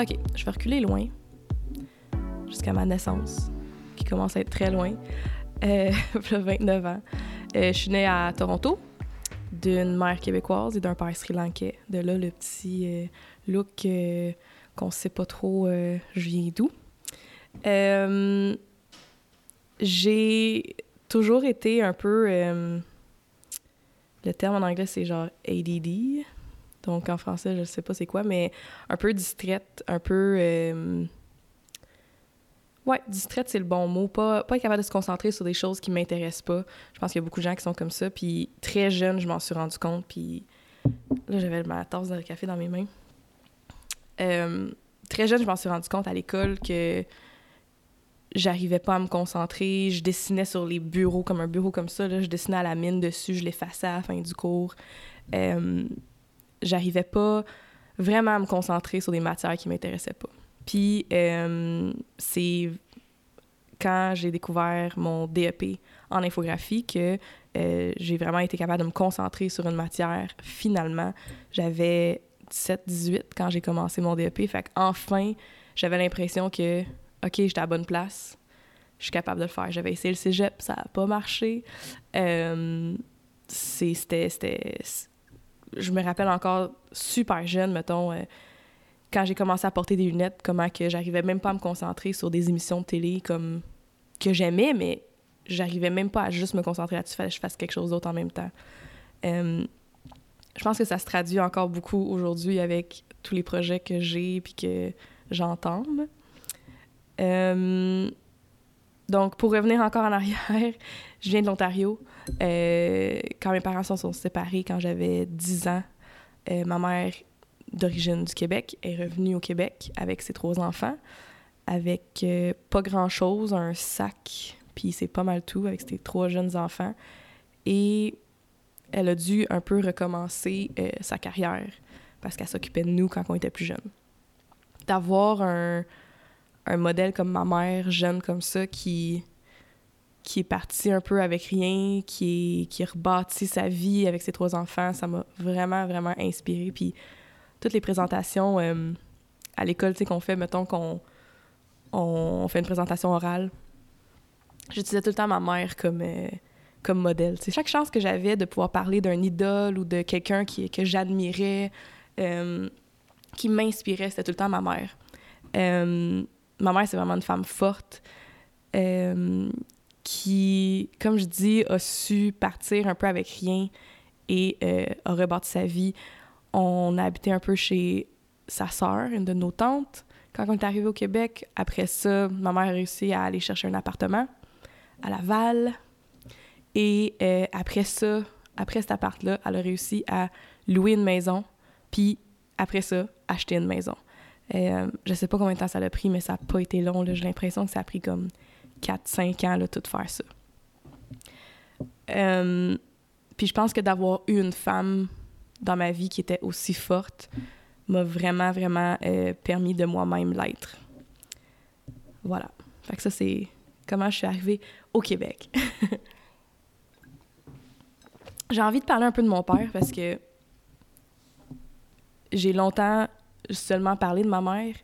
OK, je vais reculer loin jusqu'à ma naissance, qui commence à être très loin, euh, 29 ans. Euh, je suis née à Toronto d'une mère québécoise et d'un père sri-lankais. De là, le petit euh, look euh, qu'on sait pas trop euh, je viens d'où. J'ai toujours été un peu... le terme en anglais, c'est genre ADD. Donc, en français, je sais pas c'est quoi, mais un peu distraite, un peu... euh, Ouais, distraite, c'est le bon mot. Pas, pas capable de se concentrer sur des choses qui m'intéressent pas. Je pense qu'il y a beaucoup de gens qui sont comme ça. Puis très jeune, je m'en suis rendu compte. Puis là, j'avais ma tasse de café dans mes mains. Euh, très jeune, je m'en suis rendu compte à l'école que j'arrivais pas à me concentrer. Je dessinais sur les bureaux comme un bureau comme ça. Là. Je dessinais à la mine dessus, je l'effaçais à la fin du cours. Euh, j'arrivais pas vraiment à me concentrer sur des matières qui m'intéressaient pas. Puis euh, c'est quand j'ai découvert mon DEP en infographie que euh, j'ai vraiment été capable de me concentrer sur une matière. Finalement, j'avais 17-18 quand j'ai commencé mon DEP. Fait qu'enfin, j'avais l'impression que, OK, j'étais à bonne place. Je suis capable de le faire. J'avais essayé le cégep, ça n'a pas marché. Euh, c'était... Je me rappelle encore super jeune, mettons, euh, quand j'ai commencé à porter des lunettes, comment que j'arrivais même pas à me concentrer sur des émissions de télé comme que j'aimais, mais j'arrivais même pas à juste me concentrer là-dessus, fallait que je fasse quelque chose d'autre en même temps. Euh, je pense que ça se traduit encore beaucoup aujourd'hui avec tous les projets que j'ai puis que j'entame. Euh, donc, pour revenir encore en arrière, je viens de l'Ontario. Euh, quand mes parents se sont séparés, quand j'avais 10 ans, euh, ma mère, d'origine du Québec, est revenue au Québec avec ses trois enfants, avec euh, pas grand-chose, un sac, puis c'est pas mal tout, avec ses trois jeunes enfants. Et elle a dû un peu recommencer sa carrière parce qu'elle s'occupait de nous quand on était plus jeunes. D'avoir un, un modèle comme ma mère, jeune comme ça, qui, qui est parti un peu avec rien, qui, qui a rebâti sa vie avec ses trois enfants, ça m'a vraiment, vraiment inspirée. Puis toutes les présentations euh, à l'école, tu sais, qu'on fait, mettons qu'on on fait une présentation orale, j'utilisais tout le temps ma mère comme, euh, comme modèle. C'est chaque chance que j'avais de pouvoir parler d'un idole ou de quelqu'un que j'admirais, euh, qui m'inspirait, c'était tout le temps ma mère. Ma mère, c'est vraiment une femme forte euh, qui, comme je dis, a su partir un peu avec rien et euh, a rebâti sa vie. On a habité un peu chez sa sœur, une de nos tantes, quand on est arrivé au Québec. Après ça, ma mère a réussi à aller chercher un appartement à Laval. Et euh, après ça, après cet appart-là, elle a réussi à louer une maison, puis après ça, acheter une maison. Euh, je sais pas combien de temps ça a pris, mais ça n'a pas été long. J'ai l'impression que ça a pris comme 4-5 ans, là, tout faire ça. Euh, puis je pense que d'avoir eu une femme dans ma vie qui était aussi forte m'a vraiment, vraiment euh, permis de moi-même l'être. Voilà. Fait que ça, c'est comment je suis arrivée au Québec. J'ai envie de parler un peu de mon père parce que j'ai longtemps seulement parlé de ma mère,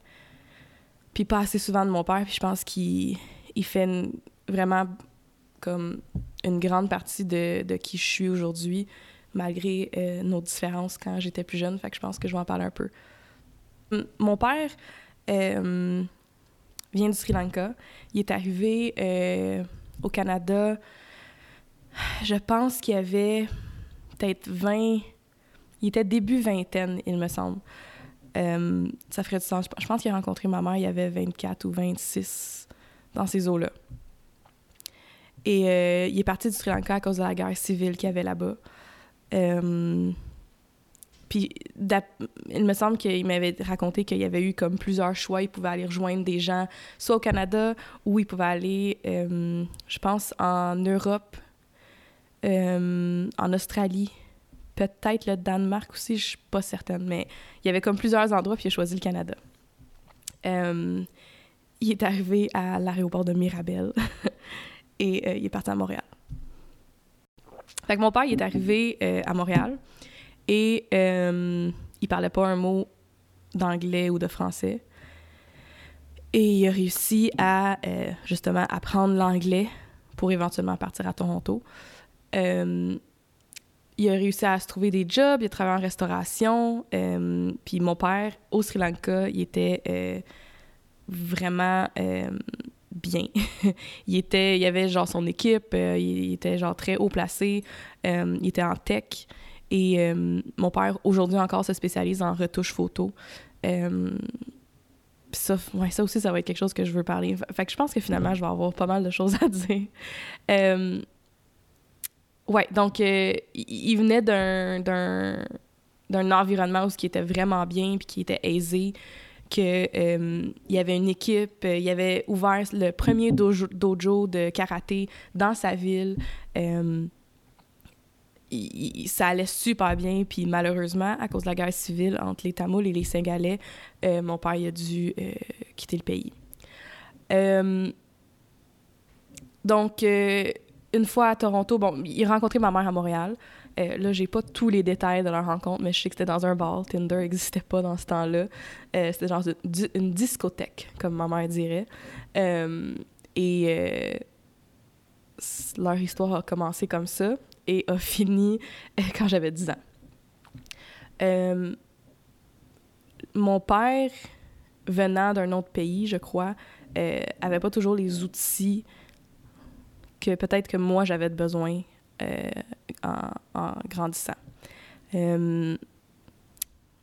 puis pas assez souvent de mon père, puis je pense qu'il il fait vraiment comme une grande partie de, qui je suis aujourd'hui, malgré euh, nos différences quand j'étais plus jeune, fait que je pense que je vais en parler un peu. M- Mon père euh, vient du Sri Lanka. Il est arrivé euh, au Canada, je pense qu'il avait peut-être 20... Il était début vingtaine, il me semble. Euh, ça ferait du sens. Je pense qu'il a rencontré ma mère, il avait 24 ou 26 dans ces eaux-là. Et euh, il est parti du Sri Lanka à cause de la guerre civile qu'il y avait là-bas. Euh, puis, il me semble qu'il m'avait raconté qu'il y avait eu comme plusieurs choix. Il pouvait aller rejoindre des gens, soit au Canada, ou il pouvait aller, je pense, en Europe, en Australie, peut-être le Danemark aussi, je suis pas certaine, mais il y avait comme plusieurs endroits, puis il a choisi le Canada. Euh, il est arrivé à l'aéroport de Mirabel et euh, il est parti à Montréal. Fait que mon père, il est arrivé euh, à Montréal et il parlait pas un mot d'anglais ou de français. Et il a réussi à, justement, apprendre l'anglais pour éventuellement partir à Toronto. Euh, il a réussi à se trouver des jobs, il a travaillé en restauration. Euh, puis mon père, au Sri Lanka, il était vraiment bien. il était, il avait genre son équipe, il était genre très haut placé, il était en tech. Et mon père, aujourd'hui encore, se spécialise en retouche photo ça, ouais, ça aussi, ça va être quelque chose que je veux parler. Fait que je pense que finalement, je vais avoir pas mal de choses à dire. Euh, ouais, donc, euh, il venait d'un, environnement où ce qui était vraiment bien puis qui était aisé, que euh, il y avait une équipe, il avait ouvert le premier dojo, dojo de karaté dans sa ville ça allait super bien. Puis malheureusement, à cause de la guerre civile entre les Tamouls et les Sénégalais, euh, mon père a dû euh, quitter le pays. Euh, donc, une fois à Toronto, bon, il a rencontré ma mère à Montréal. là, j'ai pas tous les détails de leur rencontre, mais je sais que c'était dans un bar. Tinder n'existait pas dans ce temps-là. c'était genre une, discothèque, comme ma mère dirait. et leur histoire a commencé comme ça et a fini euh, quand j'avais 10 ans. Euh, mon père, venant d'un autre pays, je crois, euh, avait pas toujours les outils que peut-être que moi j'avais besoin euh, en, grandissant. dans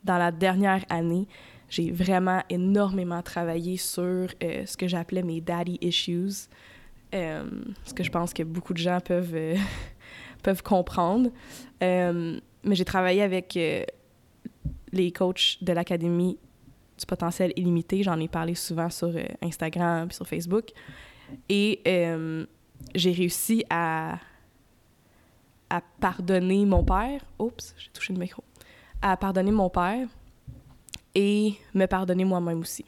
la dernière année, j'ai vraiment énormément travaillé sur ce que j'appelais mes daddy issues, ce que je pense que beaucoup de gens peuvent peuvent comprendre. Euh, mais j'ai travaillé avec euh, les coachs de l'Académie du potentiel illimité. J'en ai parlé souvent sur euh, Instagram et sur Facebook. Et j'ai réussi à, à pardonner mon père. Oups, j'ai touché le micro. À pardonner mon père et me pardonner moi-même aussi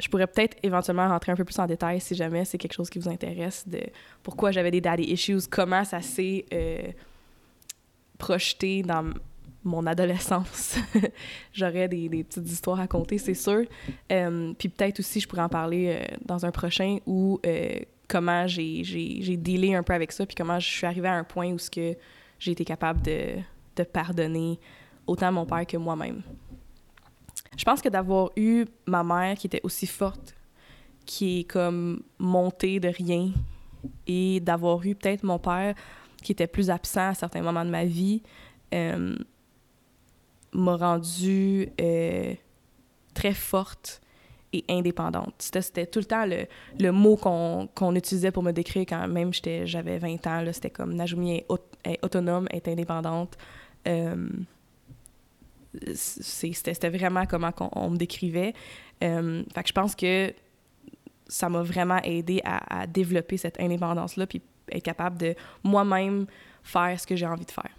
je pourrais peut-être éventuellement rentrer un peu plus en détail si jamais c'est quelque chose qui vous intéresse de pourquoi j'avais des daddy issues, comment ça s'est euh, projeté dans mon adolescence. J'aurais des, petites histoires à raconter, c'est sûr. Euh, puis peut-être aussi, je pourrais en parler euh, dans un prochain où comment j'ai, j'ai, un peu avec ça, puis comment je suis arrivée à un point où j'ai été capable de, de pardonner autant mon père que moi-même. Je pense que d'avoir eu ma mère qui était aussi forte, qui est comme montée de rien, et d'avoir eu peut-être mon père qui était plus absent à certains moments de ma vie, euh, m'a rendue euh, très forte et indépendante. C'était tout le temps le, le mot qu'on utilisait pour me décrire quand même j'avais 20 ans. C'était comme Najumi est, autonome, est indépendante. Euh, c'était vraiment comment on, me décrivait. Euh, fait que je pense que ça m'a vraiment aidé à, développer cette indépendance-là, puis être capable de moi-même faire ce que j'ai envie de faire.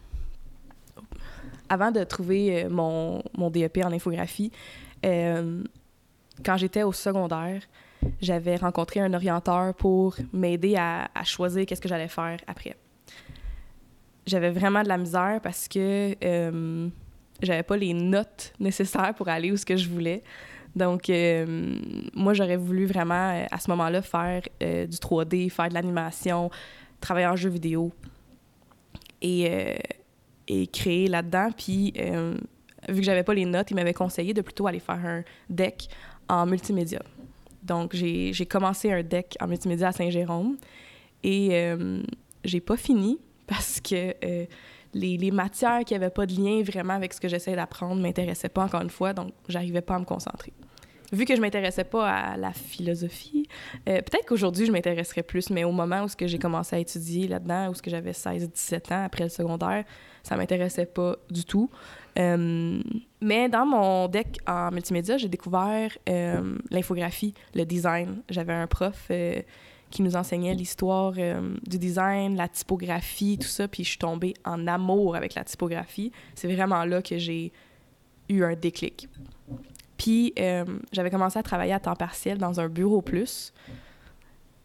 Avant de trouver euh, mon, mon DEP en infographie, euh, quand j'étais au secondaire, j'avais rencontré un orienteur pour m'aider à, choisir qu'est-ce que j'allais faire après. J'avais vraiment de la misère parce que j'avais pas les notes nécessaires pour aller où ce que je voulais. Donc, euh, moi, j'aurais voulu vraiment, euh, à ce moment-là, faire euh, du 3D, faire de l'animation, travailler en jeu vidéo et, et créer là-dedans. Puis, vu que j'avais pas les notes, il m'avait conseillé de plutôt aller faire un deck en multimédia. Donc, j'ai commencé un deck en multimédia à Saint-Jérôme et j'ai pas fini parce que les, matières qui n'avaient pas de lien vraiment avec ce que j'essayais d'apprendre ne m'intéressaient pas, encore une fois, donc j'arrivais pas à me concentrer. Vu que je m'intéressais pas à la philosophie, euh, peut-être qu'aujourd'hui je m'intéresserais plus, mais au moment où j'ai commencé à étudier là-dedans, où j'avais 16-17 ans après le secondaire, ça m'intéressait pas du tout. Euh, mais dans mon deck en multimédia, j'ai découvert euh, l'infographie, le design. J'avais un prof qui nous enseignait l'histoire euh, du design, la typographie, tout ça, puis je suis tombée en amour avec la typographie. C'est vraiment là que j'ai eu un déclic. Puis euh, j'avais commencé à travailler à temps partiel dans un bureau plus.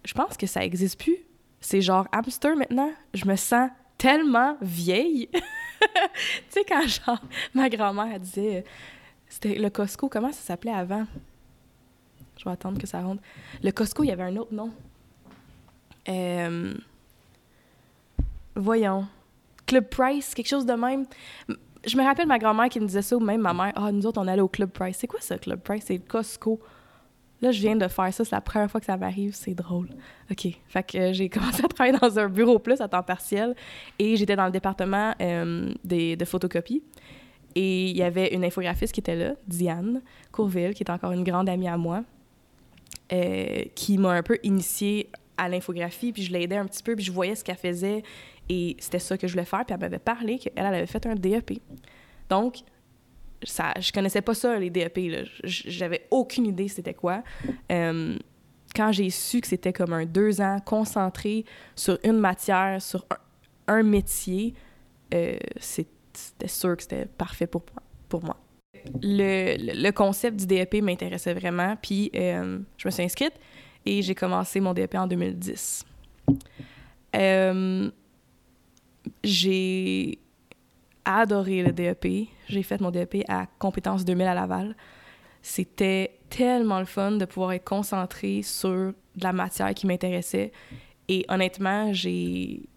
Je pense que ça existe plus. C'est genre hamster maintenant. Je me sens tellement vieille. tu sais, quand genre, ma grand-mère disait, c'était le Costco, comment ça s'appelait avant? Je vais attendre que ça rentre. Le Costco, il y avait un autre nom. Euh, voyons. Club Price, quelque chose de même. Je me rappelle ma grand-mère qui me disait ça, ou même ma mère. Ah, nous autres, on allait au Club Price. C'est quoi ça, Club Price? C'est Costco. Je viens de faire ça, c'est la première fois que ça m'arrive, c'est drôle. OK. Fait que euh, j'ai commencé à travailler dans un bureau plus à temps partiel et j'étais dans le département euh, des, de photocopie. Et il y avait une infographiste qui était là, Diane Courville, qui est encore une grande amie à moi, euh, qui m'a un peu initiée à l'infographie, puis je l'aidais un petit peu, puis je voyais ce qu'elle faisait, et c'était ça que je voulais faire, puis elle m'avait parlé qu'elle elle avait fait un DEP. Donc, ça, je connaissais pas ça, les DEP. J'avais aucune idée c'était quoi. Euh, quand j'ai su que c'était comme un deux ans concentré sur une matière, sur un, métier, euh, c'était sûr que c'était parfait pour, pour moi. Le, le, concept du DEP m'intéressait vraiment, puis euh, je me suis inscrite et j'ai commencé mon DEP en 2010. j'ai adoré le DEP. J'ai fait mon DEP à compétences 2000 à Laval. C'était tellement le fun de pouvoir être concentré sur de la matière qui m'intéressait. Et honnêtement, j'ai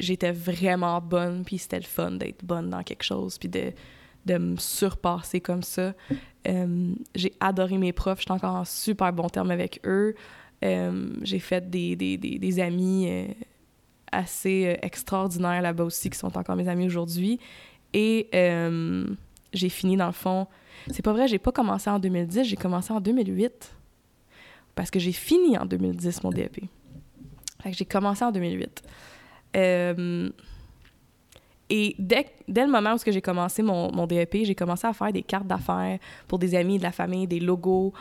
j'étais vraiment bonne, puis c'était le fun d'être bonne dans quelque chose, puis de, de me surpasser comme ça. J'ai adoré mes profs, j'étais encore en super bon terme avec eux. J'ai fait des, des, des, des amis euh, assez euh, extraordinaires là-bas aussi, qui sont encore mes amis aujourd'hui. Et euh, j'ai fini, dans le fond... C'est pas vrai, j'ai pas commencé en 2010, j'ai commencé en 2008. Parce que j'ai fini en 2010, mon DEP. Fait que j'ai commencé en 2008. Euh, et dès, dès le moment où j'ai commencé mon, mon DEP, j'ai commencé à faire des cartes d'affaires pour des amis de la famille, des logos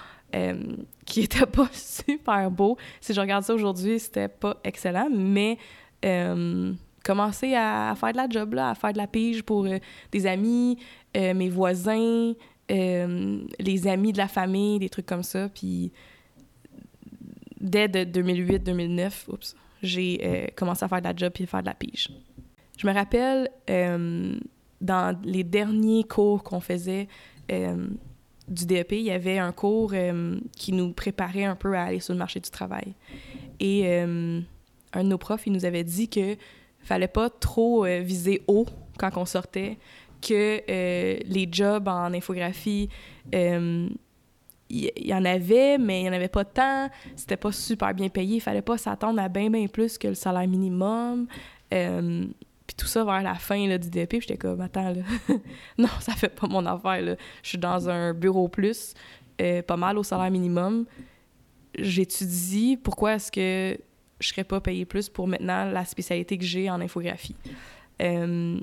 qui étaient pas super beaux. Si je regarde ça aujourd'hui, c'était pas excellent, mais euh, commencer à, faire de la job, là, à faire de la pige pour euh, des amis, euh, mes voisins, les amis de la famille, des trucs comme ça. Puis dès 2008-2009, j'ai commencé à faire de la job puis faire de la pige. Je me rappelle, dans les derniers cours qu'on faisait du DEP, il y avait un cours qui nous préparait un peu à aller sur le marché du travail. Et un de nos profs, il nous avait dit que fallait pas trop euh, viser haut quand on sortait, que euh, les jobs en infographie, il euh, y, en avait, mais il n'y en avait pas tant. C'était pas super bien payé. Il fallait pas s'attendre à bien, bien plus que le salaire minimum. puis tout ça vers la fin là, du DP, j'étais comme, attends, là, non, ça fait pas mon affaire. Je suis dans un bureau plus, pas mal au salaire minimum. J'étudie, pourquoi est-ce que je serais pas payée plus pour maintenant la spécialité que j'ai en infographie. Euh,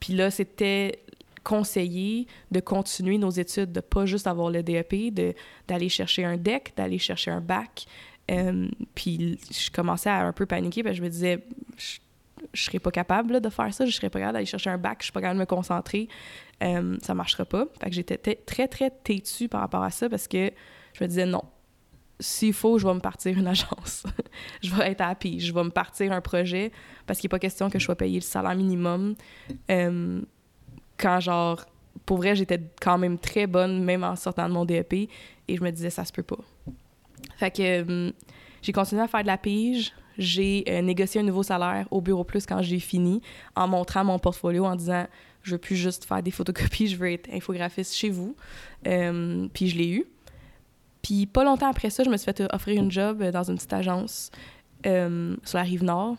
puis là, c'était conseillé de continuer nos études, de pas juste avoir le DEP, d'aller chercher un DEC, d'aller chercher un bac. Euh, puis je commençais à un peu paniquer, parce que je me disais, je, je serais pas capable de faire ça, je serais pas capable d'aller chercher un bac, je suis pas capable de me concentrer, euh, ça marchera pas. Fait que j'étais très, très têtue par rapport à ça parce que je me disais non, s'il faut, je vais me partir une agence. je vais être happy. Je vais me partir un projet parce qu'il n'est pas question que je sois payé le salaire minimum. Euh, quand, genre, pour vrai, j'étais quand même très bonne, même en sortant de mon DEP, et je me disais, ça se peut pas. Fait que euh, j'ai continué à faire de la pige. J'ai euh, négocié un nouveau salaire au Bureau Plus quand j'ai fini, en montrant mon portfolio, en disant, je veux plus juste faire des photocopies, je veux être infographiste chez vous. puis je l'ai eu. Puis pas longtemps après ça, je me suis fait offrir une job dans une petite agence euh, sur la rive nord.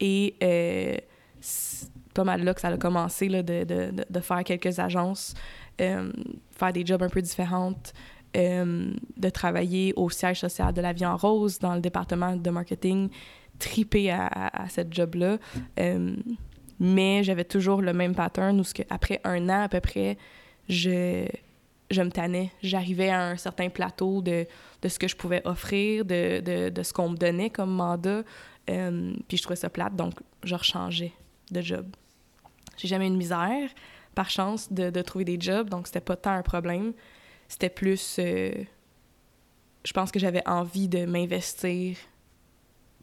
Et euh, pas mal là que ça a commencé là, de, de, de, faire quelques agences, euh, faire des jobs un peu différentes, de travailler au siège social de la Vie en Rose dans le département de marketing, triper à, à, cette job-là. mais j'avais toujours le même pattern où, après un an à peu près, je je me tannais. J'arrivais à un certain plateau de, de, ce que je pouvais offrir, de, de, de ce qu'on me donnait comme mandat. Euh, puis je trouvais ça plate, donc je rechangeais de job. J'ai jamais eu de misère, par chance, de, de trouver des jobs, donc c'était pas tant un problème. C'était plus... Euh, je pense que j'avais envie de m'investir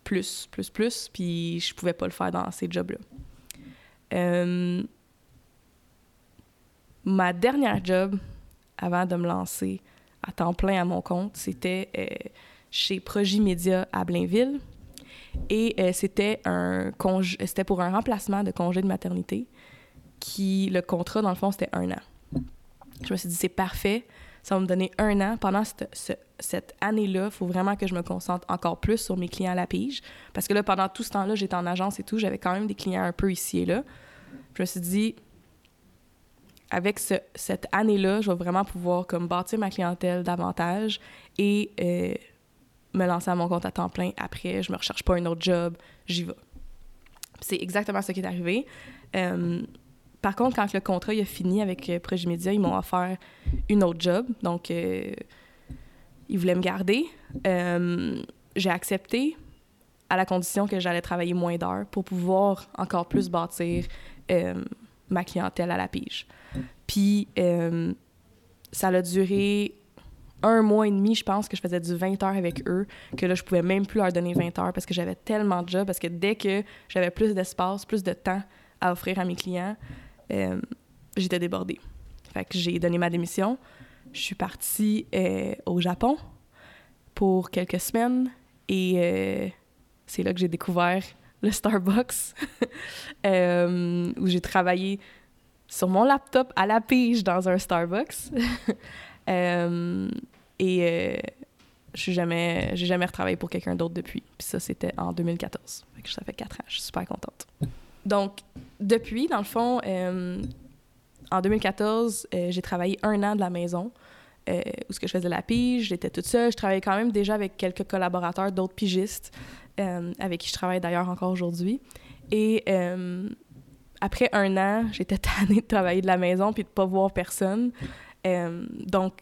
plus, plus, plus, puis je pouvais pas le faire dans ces jobs-là. Euh, ma dernière job, avant de me lancer à temps plein à mon compte, c'était chez Projimédia à Blainville. Et c'était un c'était pour un remplacement de congé de maternité qui, le contrat, dans le fond, c'était un an. Je me suis dit, c'est parfait, ça va me donner un an. Pendant cette, cette année-là, il faut vraiment que je me concentre encore plus sur mes clients à la pige. Parce que là, pendant tout ce temps-là, j'étais en agence et tout, j'avais quand même des clients un peu ici et là. Je me suis dit, avec cette année-là, je vais vraiment pouvoir comme bâtir ma clientèle davantage et euh, me lancer à mon compte à temps plein après. Je me recherche pas un autre job, j'y vais. C'est exactement ce qui est arrivé. Euh, par contre, quand le contrat il a fini avec euh, Projimédia, ils m'ont offert une autre job. Donc, ils voulaient me garder. J'ai accepté à la condition que j'allais travailler moins d'heures pour pouvoir encore plus bâtir ma clientèle à la pige. Puis, ça a duré un mois et demi, je pense, que je faisais du 20 heures avec eux, que là, je pouvais même plus leur donner 20 heures parce que j'avais tellement de jobs, parce que dès que j'avais plus d'espace, plus de temps à offrir à mes clients, euh, j'étais débordée. Fait que j'ai donné ma démission. Je suis partie euh, au Japon pour quelques semaines et euh, c'est là que j'ai découvert le Starbucks, où j'ai travaillé sur mon laptop à la pige dans un Starbucks. et je suis jamais, jamais retravaillé pour quelqu'un d'autre depuis. Puis ça, c'était en 2014. Fait ça fait quatre ans. Je suis super contente. Donc, depuis, dans le fond, euh, en 2014, euh, j'ai travaillé un an de la maison, euh, où ce que je faisais la pige, j'étais toute seule. Je travaillais quand même déjà avec quelques collaborateurs, d'autres pigistes, avec qui je travaille d'ailleurs encore aujourd'hui. Et après un an, j'étais tannée de travailler de la maison puis de pas voir personne. donc,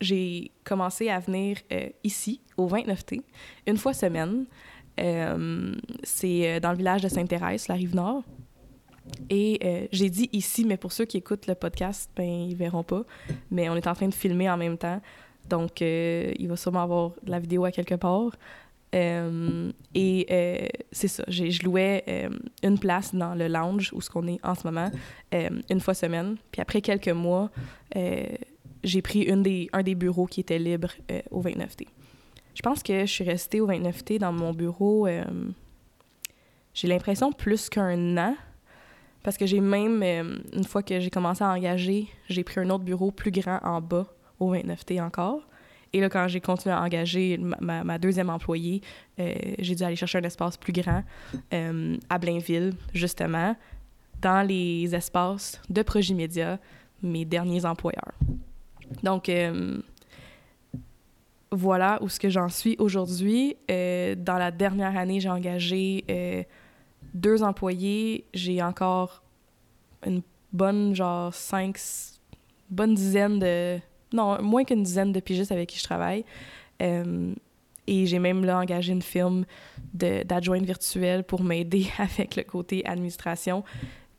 j'ai commencé à venir ici, au 29T, une fois semaine. Euh, c'est euh, dans le village de Sainte-Thérèse, la rive nord. Et euh, j'ai dit ici, mais pour ceux qui écoutent le podcast, ben ils verront pas. Mais on est en train de filmer en même temps, donc il va sûrement avoir de la vidéo à quelque part. Et c'est ça, je louais une place dans le lounge où ce qu'on est en ce moment, une fois semaine. Puis après quelques mois, j'ai pris un des bureaux qui était libre au 29T. Je pense que je suis restée au 29T dans mon bureau, euh, j'ai l'impression plus qu'un an. Parce que j'ai même, euh, une fois que j'ai commencé à engager, j'ai pris un autre bureau plus grand en bas, au 29T encore. Et là, quand j'ai continué à engager ma, deuxième employée, euh, j'ai dû aller chercher un espace plus grand à Blainville, justement, dans les espaces de Projimédia, mes derniers employeurs. Donc, voilà où ce que j'en suis aujourd'hui. Euh, dans la dernière année, j'ai engagé euh, deux employés. J'ai encore une bonne, genre, cinq, bonne dizaine de... Non, moins qu'une dizaine de pigistes avec qui je travaille. Euh, et j'ai même là engagé une firme d'adjointe virtuelle pour m'aider avec le côté administration.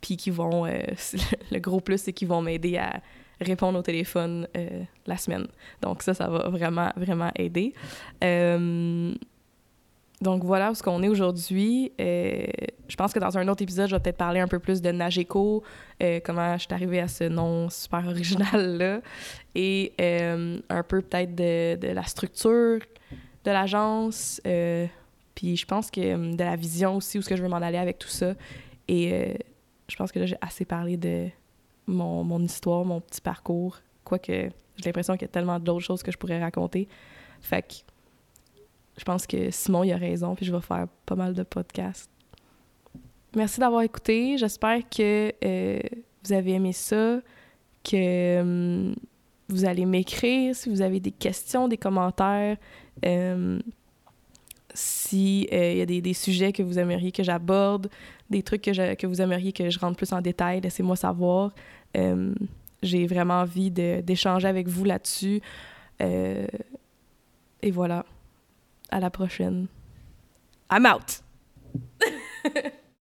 Puis qui vont... le gros plus, c'est qu'ils vont m'aider à répondre au téléphone euh, la semaine. Donc ça, ça va vraiment, vraiment aider. Euh, donc voilà où ce qu'on est aujourd'hui. Euh, je pense que dans un autre épisode, je vais peut-être parler un peu plus de Nageco, comment je suis arrivée à ce nom super original-là, et un peu peut-être de, la structure de l'agence, puis je pense que de la vision aussi, où ce que je veux m'en aller avec tout ça. Et je pense que là, j'ai assez parlé de, mon, mon histoire, mon petit parcours. Quoique j'ai l'impression qu'il y a tellement d'autres choses que je pourrais raconter. Fait que je pense que Simon, il a raison, puis je vais faire pas mal de podcasts. Merci d'avoir écouté. J'espère que euh, vous avez aimé ça, que hum, vous allez m'écrire si vous avez des questions, des commentaires. Euh, s'il euh, y a des, des, sujets que vous aimeriez que j'aborde, des trucs que, que vous aimeriez que je rentre plus en détail, laissez-moi savoir. Euh, j'ai vraiment envie d'échanger avec vous là-dessus. Et voilà. À la prochaine. I'm out!